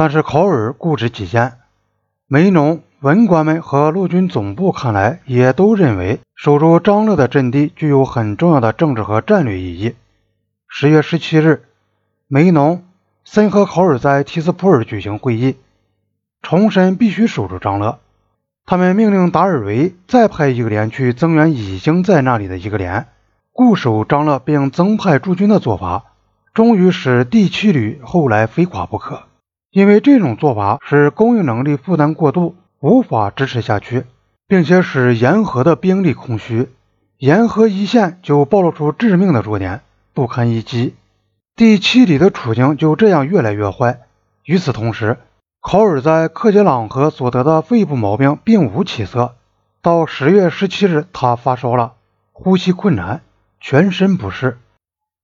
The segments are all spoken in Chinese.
但是考尔固执己见，梅农、文官们和陆军总部看来也都认为守住张乐的阵地具有很重要的政治和战略意义。十月十七日，梅农、森和考尔在提斯普尔举行会议，重申必须守住张乐。他们命令达尔维再派一个连去增援已经在那里的一个连，固守张乐，并增派驻军的做法，终于使第七旅后来非垮不可。因为这种做法使供应能力负担过度，无法支持下去，并且使沿河的兵力空虚，沿河一线就暴露出致命的弱点，不堪一击。第七旅的处境就这样越来越坏。与此同时，考尔在克杰朗河所得的肺部毛病并无起色。到十月十七日，他发烧了，呼吸困难，全身不适。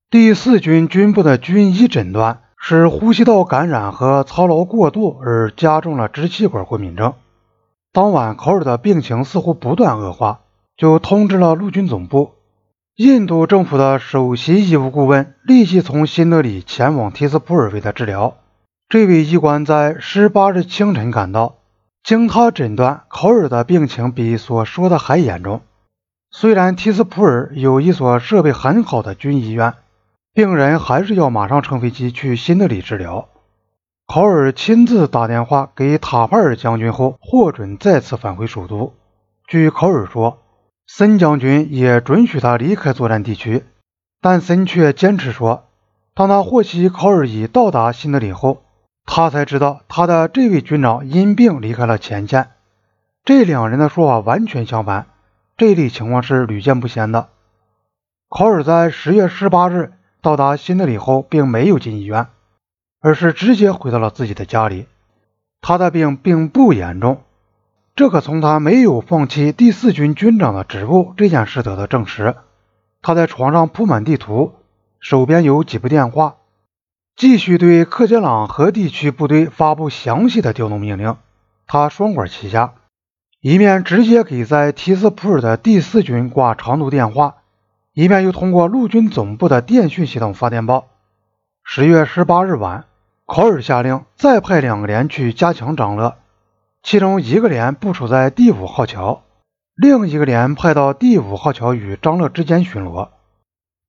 第四军军部的军医诊断。是呼吸道感染和操劳过度而加重了支气管过敏症。当晚，考尔的病情似乎不断恶化，就通知了陆军总部。印度政府的首席医务顾问立即从新德里前往提斯普尔为他治疗。这位医官在十八日清晨赶到，经他诊断，考尔的病情比所说的还严重。虽然提斯普尔有一所设备很好的军医院。病人还是要马上乘飞机去新德里治疗。考尔亲自打电话给塔帕尔将军后，获准再次返回首都。据考尔说，森将军也准许他离开作战地区，但森却坚持说，当他获悉考尔已到达新德里后，他才知道他的这位军长因病离开了前线。这两人的说法完全相反，这类情况是屡见不鲜的。考尔在十月十八日。到达新德里后，并没有进医院，而是直接回到了自己的家里。他的病并不严重，这可从他没有放弃第四军军长的职务这件事得到证实。他在床上铺满地图，手边有几部电话，继续对克杰朗河地区部队发布详细的调动命令。他双管齐下，一面直接给在提斯普尔的第四军挂长途电话。一面又通过陆军总部的电讯系统发电报。十月十八日晚，考尔下令再派两个连去加强张乐，其中一个连部署在第五号桥，另一个连派到第五号桥与张乐之间巡逻。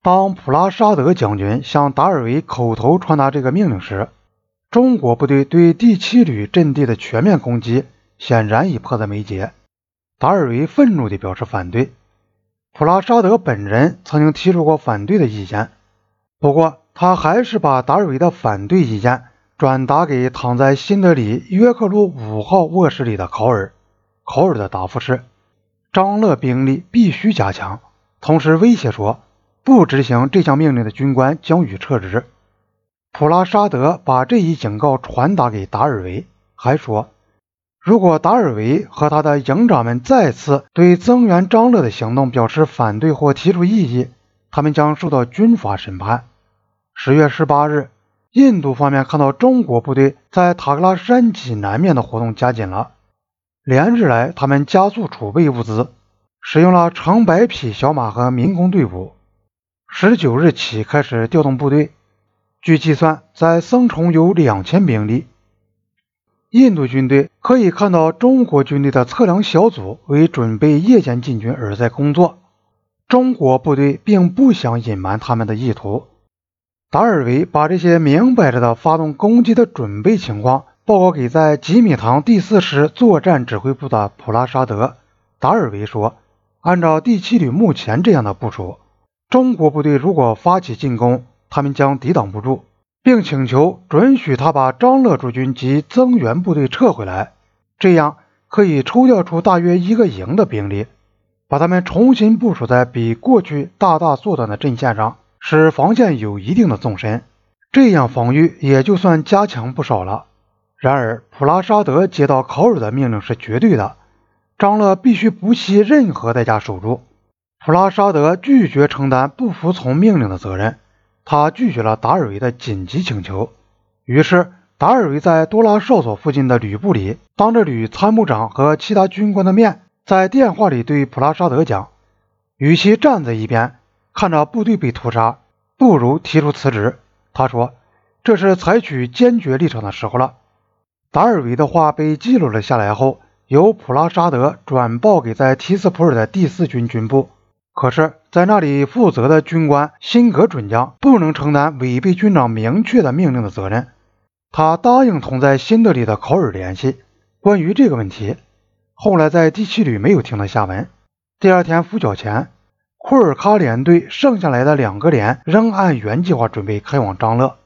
当普拉沙德将军向达尔维口头传达这个命令时，中国部队对第七旅阵地的全面攻击显然已迫在眉睫。达尔维愤怒地表示反对。普拉沙德本人曾经提出过反对的意见，不过他还是把达尔维的反对意见转达给躺在新德里约克路五号卧室里的考尔。考尔的答复是：张乐兵力必须加强，同时威胁说，不执行这项命令的军官将予撤职。普拉沙德把这一警告传达给达尔维，还说。如果达尔维和他的营长们再次对增援张乐的行动表示反对或提出异议，他们将受到军法审判。十月十八日，印度方面看到中国部队在塔克拉山脊南面的活动加紧了，连日来他们加速储备物资，使用了成百匹小马和民工队伍。十九日起开始调动部队，据计算，在僧崇有两千兵力。印度军队可以看到中国军队的测量小组为准备夜间进军而在工作。中国部队并不想隐瞒他们的意图。达尔维把这些明摆着的发动攻击的准备情况报告给在吉米塘第四师作战指挥部的普拉沙德。达尔维说：“按照第七旅目前这样的部署，中国部队如果发起进攻，他们将抵挡不住。”并请求准许他把张乐驻军及增援部队撤回来，这样可以抽调出大约一个营的兵力，把他们重新部署在比过去大大缩短的阵线上，使防线有一定的纵深，这样防御也就算加强不少了。然而，普拉沙德接到考尔的命令是绝对的，张乐必须不惜任何代价守住。普拉沙德拒绝承担不服从命令的责任。他拒绝了达尔维的紧急请求，于是达尔维在多拉哨所附近的旅部里，当着旅参谋长和其他军官的面，在电话里对普拉沙德讲：“与其站在一边看着部队被屠杀，不如提出辞职。”他说：“这是采取坚决立场的时候了。”达尔维的话被记录了下来后，由普拉沙德转报给在提斯普尔的第四军军部。可是，在那里负责的军官辛格准将不能承担违背军长明确的命令的责任。他答应同在新德里的考尔联系。关于这个问题，后来在第七旅没有听到下文。第二天拂晓前。库尔喀连队剩下来的两个连仍按原计划准备开往张乐。